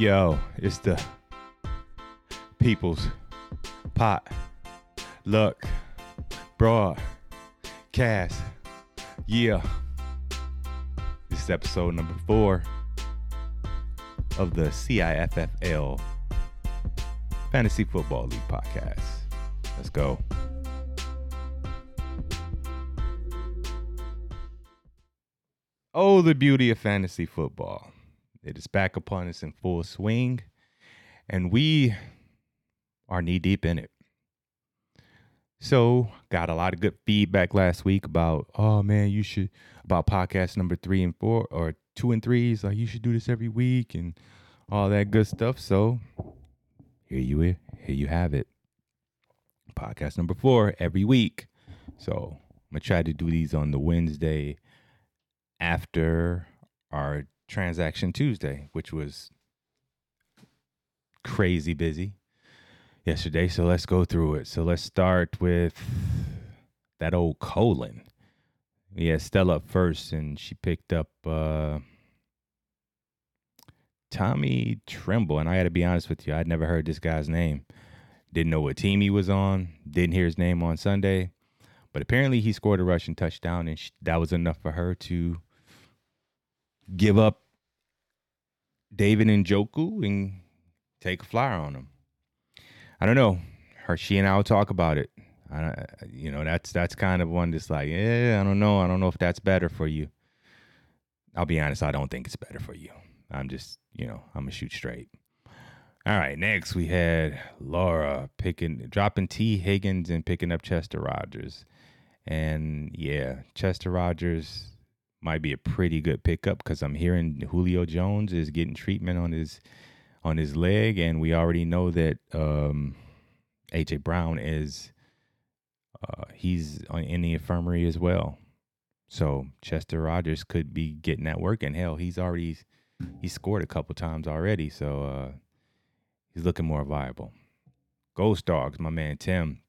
Yo, it's the People's Pot Luck Broadcast. Yeah. This is episode number four of the CIFFL Fantasy Football League podcast. Let's go. Oh, the beauty of fantasy football. It is back upon us in full swing, and we are knee deep in it. So, got a lot of good feedback last week about, oh man, you should, about podcast number three and four, or two and three. threes, like you should do this every week and all that good stuff. So, here you here you have it. Podcast number four every week. So, I'm gonna try to do these on the Wednesday after our transaction Tuesday, which was crazy busy yesterday. So let's go through it. So let's start with that old colon. Yeah, Stella up first, and she picked up uh, Tommy Tremble. And I got to be honest with you, I'd never heard this guy's name. Didn't know what team he was on. Didn't hear his name on Sunday. But apparently, he scored a rushing touchdown, and she, that was enough for her to give up David Njoku and take a flyer on him. I don't know. Her, she and I will talk about it. I, you know, that's that's kind of one that's like, yeah, I don't know. I don't know if that's better for you. I'll be honest. I don't think it's better for you. I'm just, you know, I'm gonna shoot straight. All right, next we had Laura picking, dropping T. Higgins and picking up Chester Rogers, and yeah, Chester Rogers might be a pretty good pickup because I'm hearing Julio Jones is getting treatment on his on his leg, and we already know that um, AJ Brown is uh, he's in the infirmary as well. So Chester Rogers could be getting that work, and hell, he's already he scored a couple times already, so uh, he's looking more viable. Ghost Dogs, my man Tim.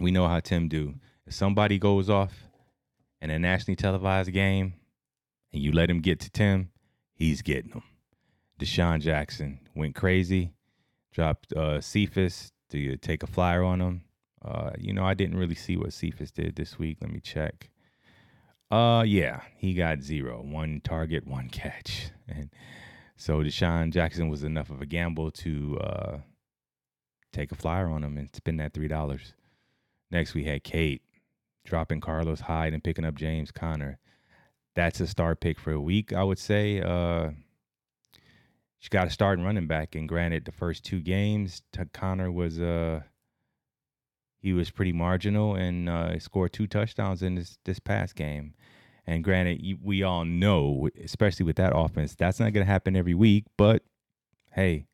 We know how Tim do. If somebody goes off in a nationally televised game and you let him get to Tim, he's getting them. DeSean Jackson went crazy, dropped uh, Cephus to take a flyer on him. Uh, you know, I didn't really see what Cephus did this week. Let me check. Uh, yeah, he got zero, one target, one catch, and so DeSean Jackson was enough of a gamble to uh, take a flyer on him and spend that three dollars. Next, we had Kate dropping Carlos Hyde and picking up James Conner. That's a star pick for a week, I would say. Uh, she's got a starting running back, and granted, the first two games, Conner was uh, he was pretty marginal and uh, scored two touchdowns in this this past game. And granted, we all know, especially with that offense, that's not going to happen every week. But hey,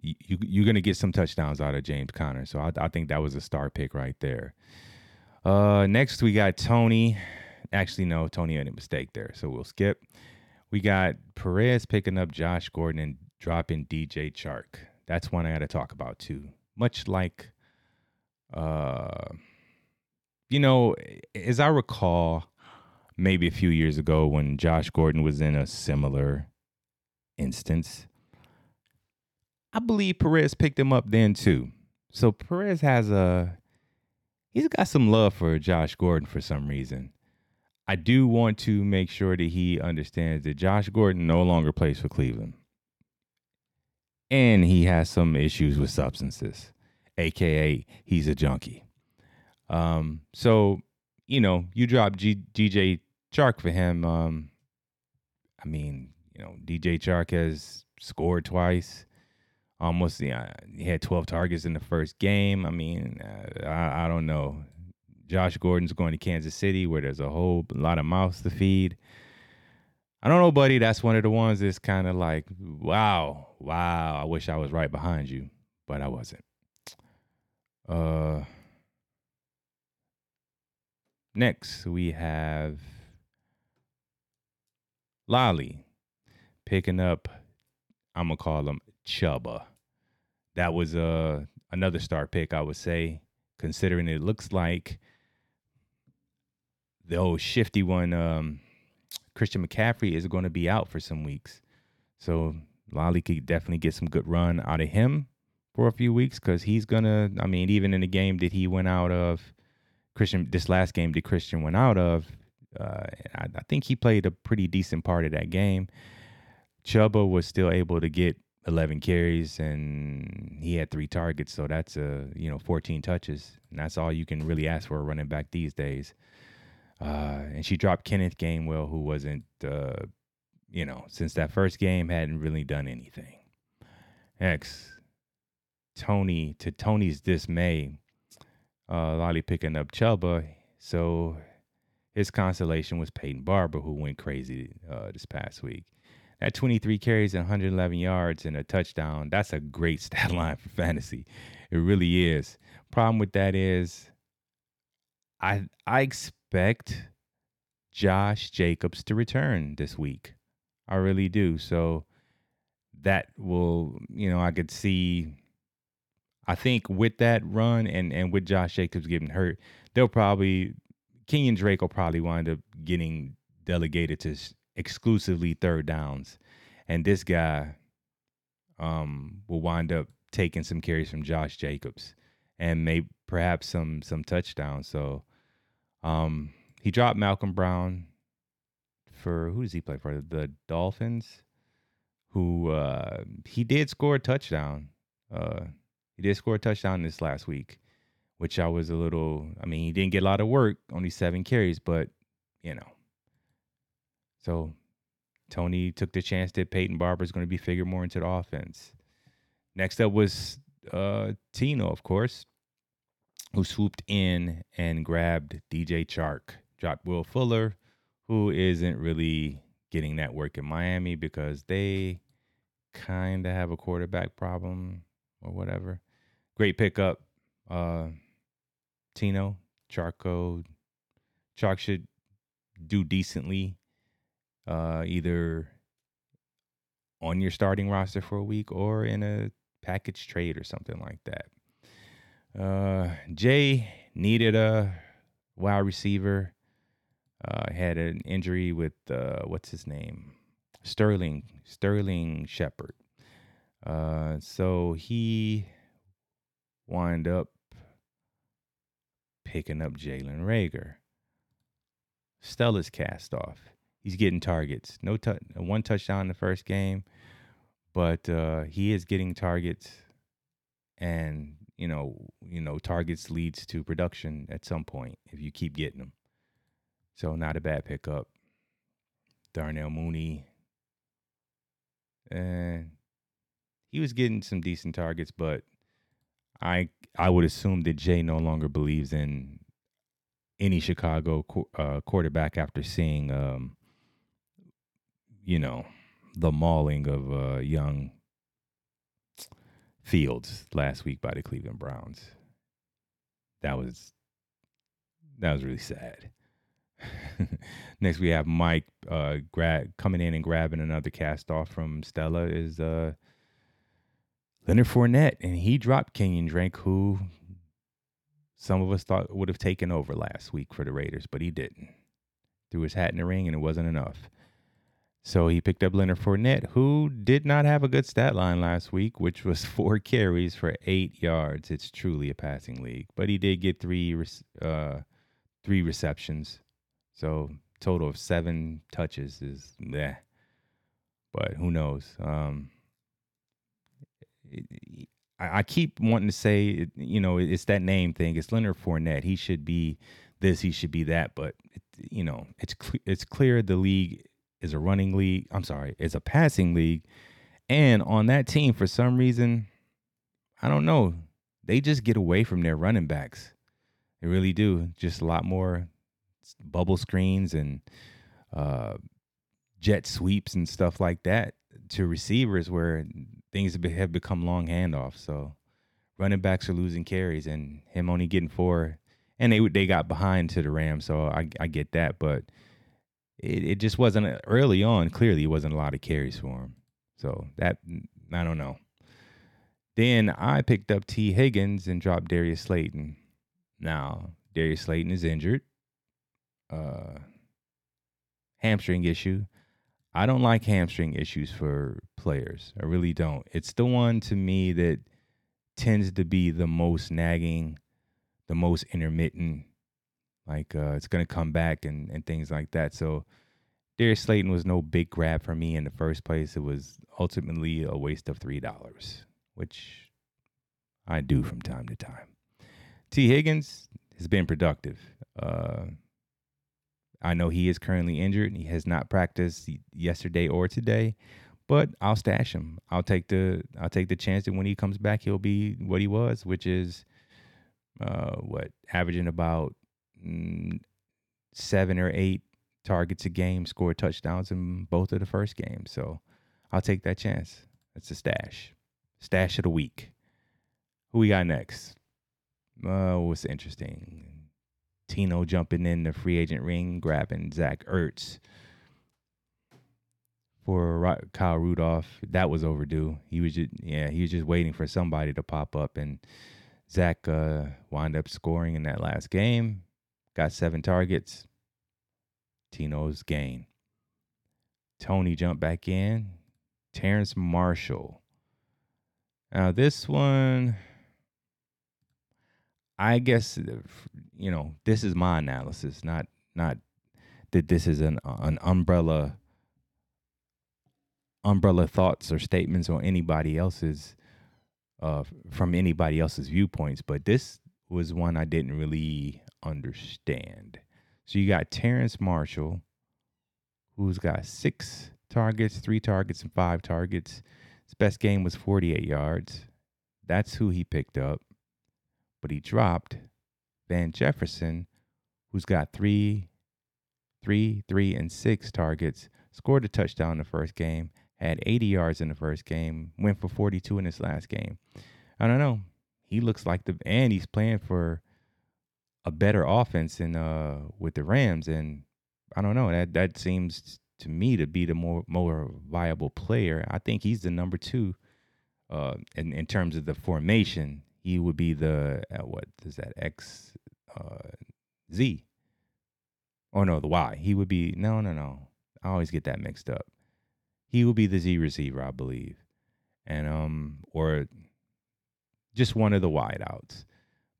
you, you're going to get some touchdowns out of James Conner. So I, I think that was a star pick right there. Uh, next we got Tony. Actually, no, Tony had a mistake there, so we'll skip. We got Perez picking up Josh Gordon and dropping DJ Chark. That's one I got to talk about too. Much like, uh, you know, as I recall, maybe a few years ago when Josh Gordon was in a similar instance, I believe Perez picked him up then too. So Perez has a he's got some love for Josh Gordon for some reason. I do want to make sure that he understands that Josh Gordon no longer plays for Cleveland. And he has some issues with substances, aka he's a junkie. Um, so, you know, you drop G- DJ Chark for him. Um, I mean, you know, DJ Chark has scored twice almost yeah, he had 12 targets in the first game. I mean, uh, I, I don't know. Josh Gordon's going to Kansas City where there's a whole lot of mouths to feed. I don't know, buddy. That's one of the ones that's kind of like, wow, wow. I wish I was right behind you, but I wasn't. Uh, next we have Lolly picking up. I'm gonna call him Chuba. That was uh, another star pick, I would say, considering it looks like the old shifty one, um, Christian McCaffrey, is going to be out for some weeks. So Lolly could definitely get some good run out of him for a few weeks because he's gonna. I mean, even in the game that he went out of, Christian. This last game that Christian went out of, uh, I, I think he played a pretty decent part of that game. Chuba was still able to get 11 carries and he had three targets, so that's a you know 14 touches, and that's all you can really ask for a running back these days. Uh, and she dropped Kenneth Gainwell, who wasn't, uh, you know, since that first game hadn't really done anything. Next, Tony, to Tony's dismay, uh, Lolly picking up Chuba. So his consolation was Peyton Barber, who went crazy uh, this past week. At 23 carries and 111 yards and a touchdown, that's a great stat line for fantasy. It really is. Problem with that is, I I expect Josh Jacobs to return this week. I really do. So that will, you know, I could see I think with that run and and with Josh Jacobs getting hurt, they'll probably Kenyan Drake will probably wind up getting delegated to exclusively third downs, and this guy um will wind up taking some carries from Josh Jacobs and maybe perhaps some some touchdowns. So um he dropped Malcolm Brown for who does he play for? The Dolphins, who uh he did score a touchdown. Uh he did score a touchdown this last week, which I was a little. I mean, he didn't get a lot of work, only seven carries, but you know. So Tony took the chance that Peyton Barber is going to be figured more into the offense. Next up was uh, Tino, of course, who swooped in and grabbed DJ Chark, dropped Will Fuller, who isn't really getting that work in Miami because they kind of have a quarterback problem or whatever great pickup. Uh, Tino, Charco, Chark should do decently, uh, either on your starting roster for a week or in a package trade or something like that. Uh, Jay needed a wide receiver. Uh, had an injury with uh, what's his name, Sterling Sterling Shepard. Uh, so he wind up picking up Jalen Reagor. Stella's cast off. He's getting targets. No t- one touchdown in the first game, but uh, he is getting targets, and you know, you know, targets leads to production at some point if you keep getting them. So not a bad pickup. Darnell Mooney, and he was getting some decent targets, but I I would assume that Jay no longer believes in any Chicago uh, quarterback after seeing, um, you know, the mauling of uh, young Fields last week by the Cleveland Browns. That was that was really sad. Next, we have Mike uh, grab coming in and grabbing another cast off from Stella is uh, Leonard Fournette, and he dropped Kenyan Drake, who some of us thought would have taken over last week for the Raiders, but he didn't. Threw his hat in the ring, and it wasn't enough. So he picked up Leonard Fournette, who did not have a good stat line last week, which was four carries for eight yards. It's truly a passing league, but he did get three uh, three receptions, so total of seven touches is yeah. But who knows? Um, I, keep wanting to say, you know, it's that name thing. It's Leonard Fournette. He should be this. He should be that. But you know, it's cl- it's clear the league is a running league. I'm sorry, it's a passing league. And on that team, for some reason, I don't know, they just get away from their running backs. They really do. Just a lot more bubble screens and uh, jet sweeps and stuff like that to receivers where things have become long handoffs. So running backs are losing carries, and him only getting four, and they they got behind to the Rams. So I I get that, but it it just wasn't early on. Clearly, it wasn't a lot of carries for him. So that I don't know. Then I picked up T. Higgins and dropped Darius Slayton. Now Darius Slayton is injured, uh, hamstring issue. I don't like hamstring issues for players. I really don't. It's the one to me that tends to be the most nagging, the most intermittent. Like uh, it's gonna come back and and things like that. So Darius Slayton was no big grab for me in the first place. It was ultimately a waste of three dollars, which I do from time to time. T. Higgins has been productive. Uh, I know he is currently injured. He has not practiced yesterday or today, but I'll stash him. I'll take the I'll take the chance that when he comes back, he'll be what he was, which is uh, what averaging about seven or eight targets a game, scored touchdowns in both of the first games. So I'll take that chance. That's a stash. Stash of the week. Who we got next? Uh, what's interesting? Tino jumping in the free agent ring, grabbing Zach Ertz for Kyle Rudolph. That was overdue. He was just yeah, he was just waiting for somebody to pop up, and Zach uh, wound up scoring in that last game. Got seven targets. Tino's gain. Tony jumped back in. Terrence Marshall. Now this one I guess you know this is my analysis, not not that this is an an umbrella umbrella thoughts or statements or anybody else's uh, from anybody else's viewpoints, but this was one I didn't really understand. So you got Terrence Marshall, who's got six targets, three targets, and five targets. His best game was 48 yards. That's who he picked up but he dropped Van Jefferson, who's got three, three, three, and six targets, scored a touchdown in the first game, had 80 yards in the first game, went for 42 in his last game. I don't know. He looks like the and he's playing for a better offense in uh with the Rams, and I don't know. That that seems to me to be the more more viable player. I think he's the number two uh in, in terms of the formation he would be the uh, what is that X uh, Z? Oh no, the Y. He would be no, no, no. I always get that mixed up. He will be the Z receiver, I believe, and um, or just one of the wideouts.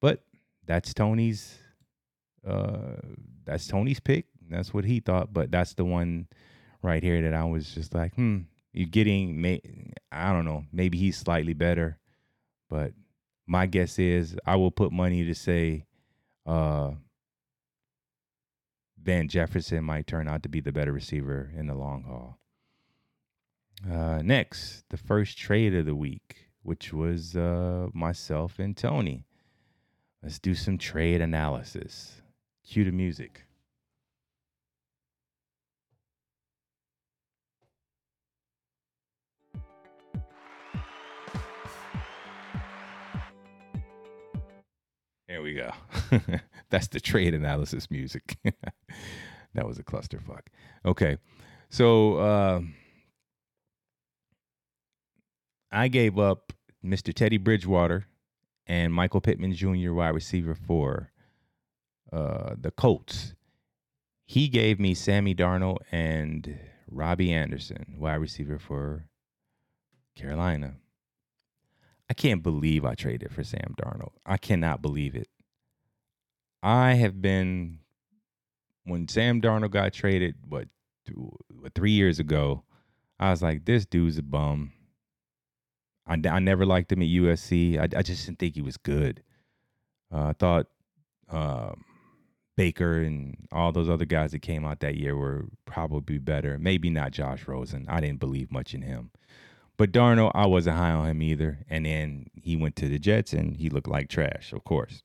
But that's Tony's. Uh, that's Tony's pick. That's what he thought. But that's the one right here that I was just like, hmm. You're getting, may, I don't know. Maybe he's slightly better, but my guess is I will put money to say uh, Van Jefferson might turn out to be the better receiver in the long haul. Uh, next, the first trade of the week, which was uh, myself and Tony. Let's do some trade analysis. Cue the music. There we go. That's the trade analysis music. that was a clusterfuck. Okay. So uh, I gave up Mr. Teddy Bridgewater and Michael Pittman Jr., wide receiver for uh, the Colts. He gave me Sammy Darnold and Robbie Anderson, wide receiver for Carolina. I can't believe I traded for Sam Darnold. I cannot believe it. I have been when Sam Darnold got traded, what, what three years ago, I was like, this dude's a bum. I, I never liked him at USC. I, I just didn't think he was good. Uh, I thought uh, Baker and all those other guys that came out that year were probably better. Maybe not Josh Rosen. I didn't believe much in him. But Darnold, I wasn't high on him either. And then he went to the Jets and he looked like trash, of course.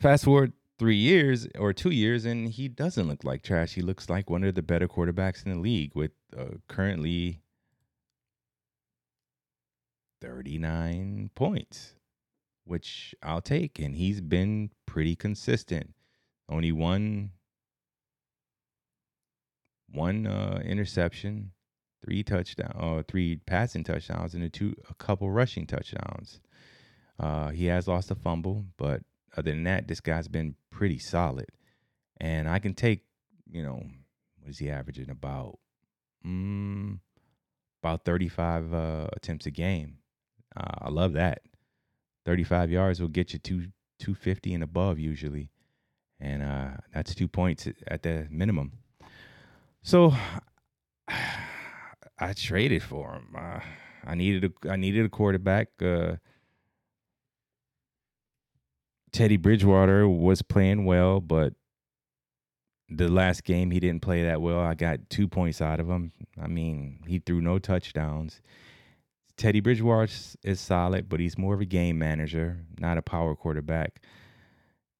Fast forward three years or two years, and he doesn't look like trash. He looks like one of the better quarterbacks in the league with uh, currently 39 points, which I'll take. And he's been pretty consistent. Only one one uh, interception three touchdown uh, three passing touchdowns and a two a couple rushing touchdowns. Uh, he has lost a fumble, but other than that, this guy's been pretty solid. And I can take, you know, what is he averaging about mm, about 35 uh, attempts a game. Uh, I love that. 35 yards will get you two 250 and above usually, and uh, that's two points at the minimum. So I traded for him. Uh, I needed a I needed a quarterback. Uh, Teddy Bridgewater was playing well, but the last game he didn't play that well. I got two points out of him. I mean, he threw no touchdowns. Teddy Bridgewater is solid, but he's more of a game manager, not a power quarterback.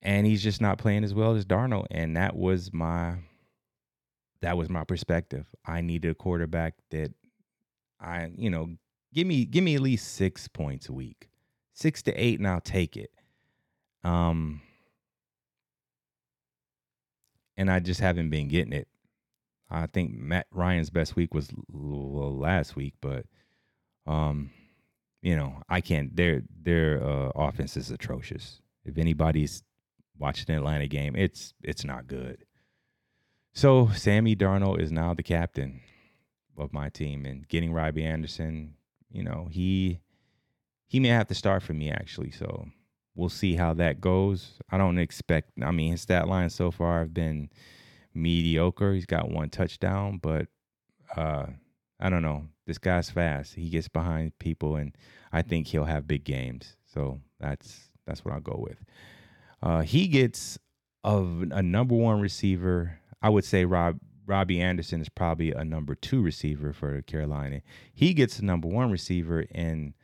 And he's just not playing as well as Darnold. And that was my that was my perspective. I needed a quarterback that I, you know, give me give me at least six points a week. Six to eight, and I'll take it. Um and I just haven't been getting it. I think Matt Ryan's best week was last week, but um, you know, I can't. Their their uh, offense is atrocious. If anybody's watching the Atlanta game, it's it's not good. So Sammy Darnold is now the captain of my team, and getting Robbie Anderson, you know, he he may have to start for me actually. So we'll see how that goes. I don't expect. I mean, his stat line so far have been mediocre. He's got one touchdown, but uh, I don't know. This guy's fast. He gets behind people, and I think he'll have big games. So that's that's what I'll go with. Uh, he gets of a number one receiver. I would say Rob Robbie Anderson is probably a number two receiver for Carolina. He gets a number one receiver in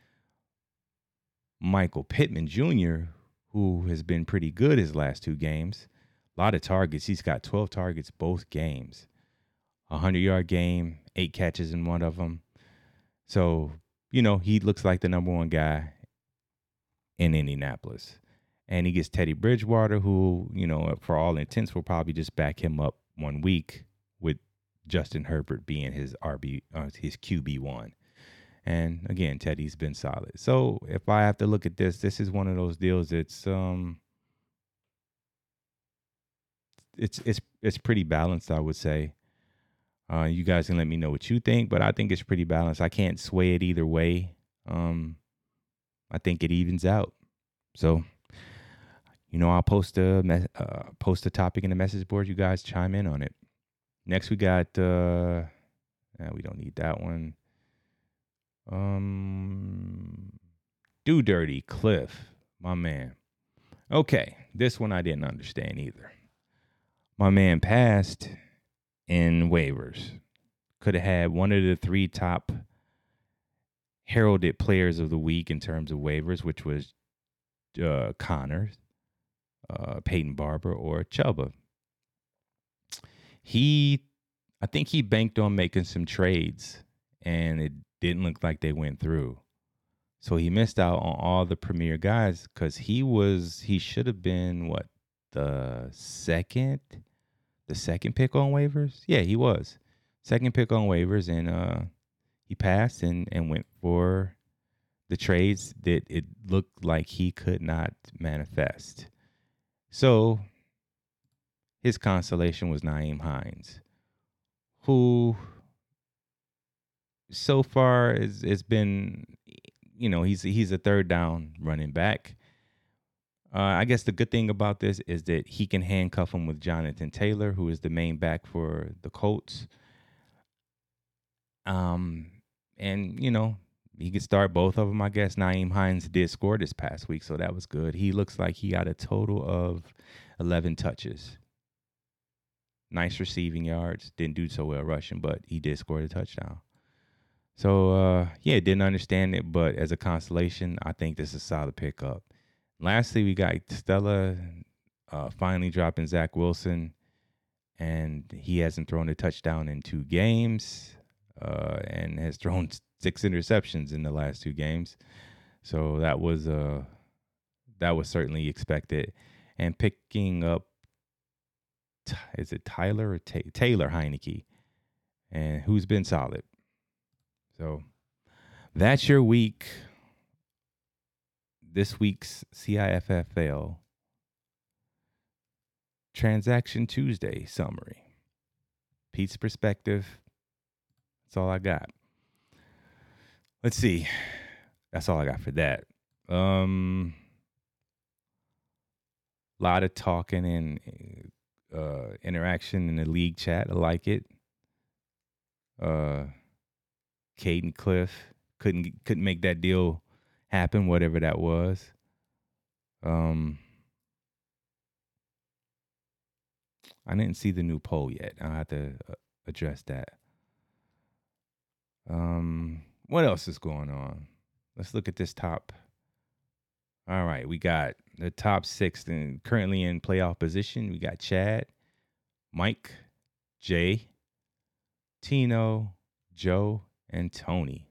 Michael Pittman Jr., who has been pretty good his last two games. A lot of targets. He's got 12 targets both games. A 100 yard game, eight catches in one of them. So, you know, he looks like the number one guy in Indianapolis. And he gets Teddy Bridgewater, who, you know, for all intents, will probably just back him up one week with Justin Herbert being his RB, uh, his QB one. And again, Teddy's been solid. So if I have to look at this, this is one of those deals that's um it's it's it's pretty balanced, I would say. Uh, you guys can let me know what you think, but I think it's pretty balanced. I can't sway it either way. Um, I think it evens out. So, you know, I'll post a me- uh, post a topic in the message board. You guys chime in on it. Next, we got. Uh, we don't need that one. Um, do dirty Cliff, my man. Okay, this one I didn't understand either. My man passed in waivers. Could have had one of the three top heralded players of the week in terms of waivers, which was uh, Conner, uh, Peyton Barber, or Chuba. He, I think he banked on making some trades, and it didn't look like they went through. So he missed out on all the premier guys because he was he should have been what the second the second pick on waivers. Yeah, he was second pick on waivers, and uh, he passed and and went for the trades that it looked like he could not manifest. So his consolation was Nyheim Hines, who so far it's, it's been you know he's he's a third down running back. Uh, I guess the good thing about this is that he can handcuff him with Jonathan Taylor, who is the main back for the Colts. Um, and you know he could start both of them. I guess Nyheim Hines did score this past week, so that was good. He looks like he got a total of eleven touches. Nice receiving yards. Didn't do so well rushing, but he did score the touchdown. So uh, yeah, didn't understand it, but as a consolation, I think this is a solid pickup. Lastly, we got Stella uh, finally dropping Zach Wilson, and he hasn't thrown a touchdown in two games, uh, and has thrown six interceptions in the last two games. So that was uh that was certainly expected. And picking up, is it Tyler or Ta- Taylor Heinicke, and who's been solid. So that's your week. This week's CIFFL Transaction Tuesday summary. Pete's perspective. That's all I got. Let's see. That's all I got for that. Um, a lot of talking and uh, interaction in the league chat. I like it. Uh, Caden Cliff couldn't couldn't make that deal happen, whatever that was. Um, I didn't see the new poll yet. I have to uh, address that. Um, what else is going on? Let's look at this top. All right, we got the top six and currently in playoff position. We got Chad, Mike, Jay, Tino, Joe, and Tony.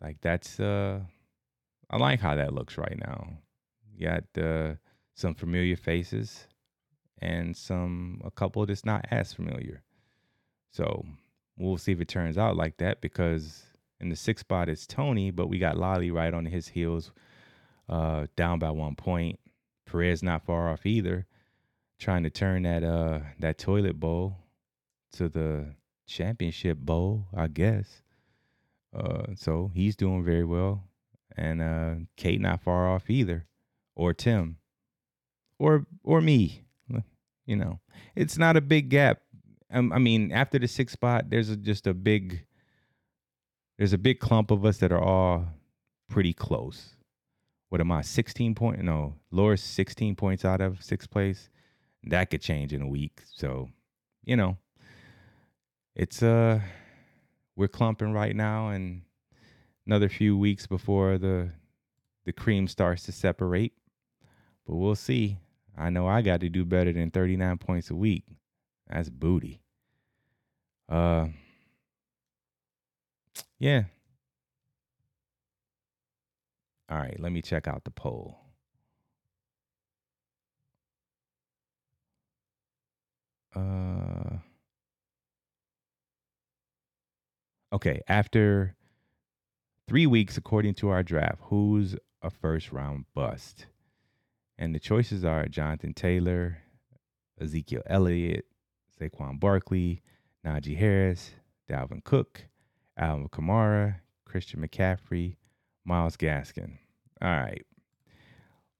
Like that's uh I like how that looks right now. You got uh, some familiar faces and some a couple that's not as familiar. So we'll see if it turns out like that because in the sixth spot it's Tony, but we got Lolly right on his heels, uh, down by one point. Perez not far off either, trying to turn that uh that toilet bowl to the championship bowl, I guess. Uh, so he's doing very well, and uh, Kate not far off either, or Tim, or or me. You know, it's not a big gap. Um, I mean, after the sixth spot, there's a, just a big, there's a big clump of us that are all pretty close. What am I? 16 point? No, Laura's 16 points out of sixth place. That could change in a week. So, you know, it's uh, we're clumping right now, and another few weeks before the the cream starts to separate. But we'll see. I know I got to do better than 39 points a week. That's booty. Uh yeah. All right, let me check out the poll. Uh Okay, after 3 weeks according to our draft, who's a first round bust? And the choices are Jonathan Taylor, Ezekiel Elliott, Saquon Barkley, Najee Harris, Dalvin Cook, Alvin Kamara, Christian McCaffrey, Myles Gaskin. All right.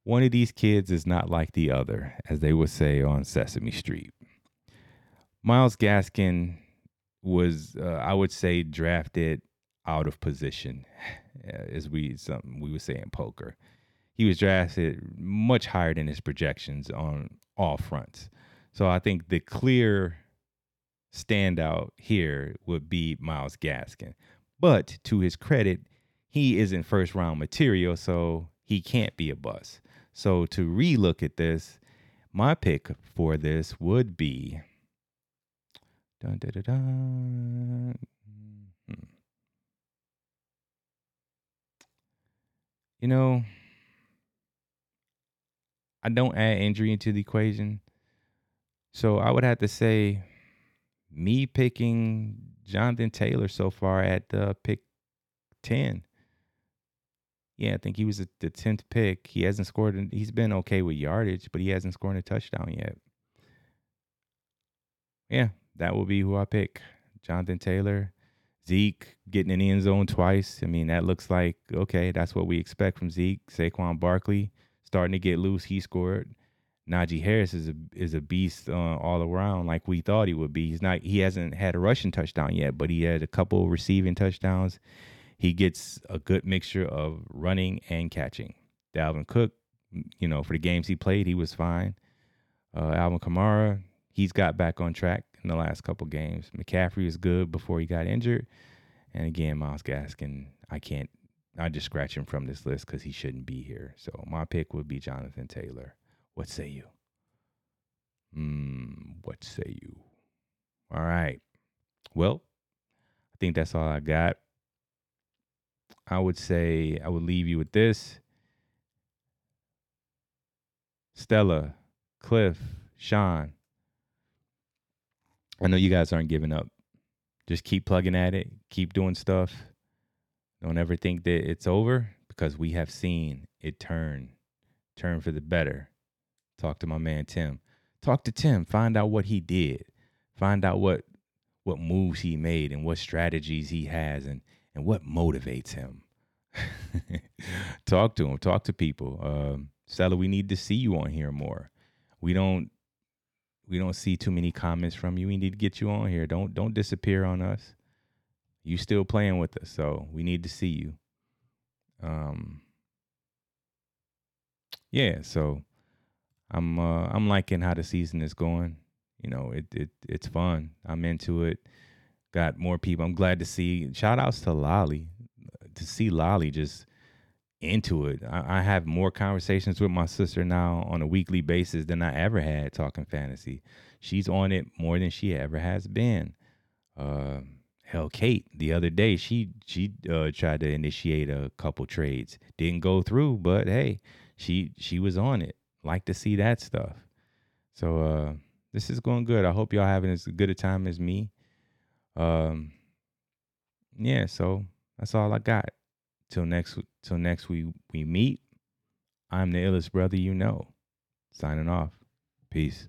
One of these kids is not like the other, as they would say on Sesame Street. Myles Gaskin was, uh, I would say, drafted out of position, as we something we would say in poker he was drafted much higher than his projections on all fronts. So I think the clear standout here would be Myles Gaskin. But to his credit, he isn't first round material, so he can't be a bust. So to relook at this, my pick for this would be dun, dun, dun, dun. Hmm. You know, I don't add injury into the equation. So I would have to say me picking Jonathan Taylor so far at uh, pick 10. Yeah, I think he was the 10th pick. He hasn't scored, he's been okay with yardage, but he hasn't scored a touchdown yet. Yeah, that will be who I pick. Jonathan Taylor. Zeke getting in the end zone twice. I mean, that looks like, okay, that's what we expect from Zeke. Saquon Barkley starting to get loose. He scored. Najee Harris is a is a beast uh, all around, like we thought he would be. He's not. He hasn't had a rushing touchdown yet, but he had a couple receiving touchdowns. He gets a good mixture of running and catching. Dalvin Cook, you know, for the games he played, he was fine. Uh, Alvin Kamara, he's got back on track in the last couple games. McCaffrey is good before he got injured, and again, Myles Gaskin, I can't I just scratch him from this list because he shouldn't be here. So my pick would be Jonathan Taylor. What say you? Hmm, what say you? All right. Well, I think that's all I got. I would say I would leave you with this. Stella, Cliff, Sean. I know you guys aren't giving up. Just keep plugging at it, keep doing stuff don't ever think that it's over because we have seen it turn, turn for the better. Talk to my man Tim. Talk to Tim. Find out what he did. Find out what what moves he made and what strategies he has and and what motivates him. talk to him. Talk to people. Um, Stella, we need to see you on here more. We don't we don't see too many comments from you. We need to get you on here. Don't don't disappear on us. You still playing with us, so we need to see you. Um yeah, so I'm uh I'm liking how the season is going. You know, it it it's fun. I'm into it. Got more people. I'm glad to see. Shout outs to Lolly. To see Lolly just into it. I, I, have more conversations with my sister now on a weekly basis than I ever had talking fantasy. She's on it more than she ever has been. Uh, hell, Kate the other day she she uh, tried to initiate a couple trades, didn't go through, but hey, she she was on it. Like to see that stuff. So uh, this is going good. I hope y'all having as good a time as me. Um, yeah. So that's all I got. Till next till next we we meet. I'm the illest brother you know. Signing off. Peace.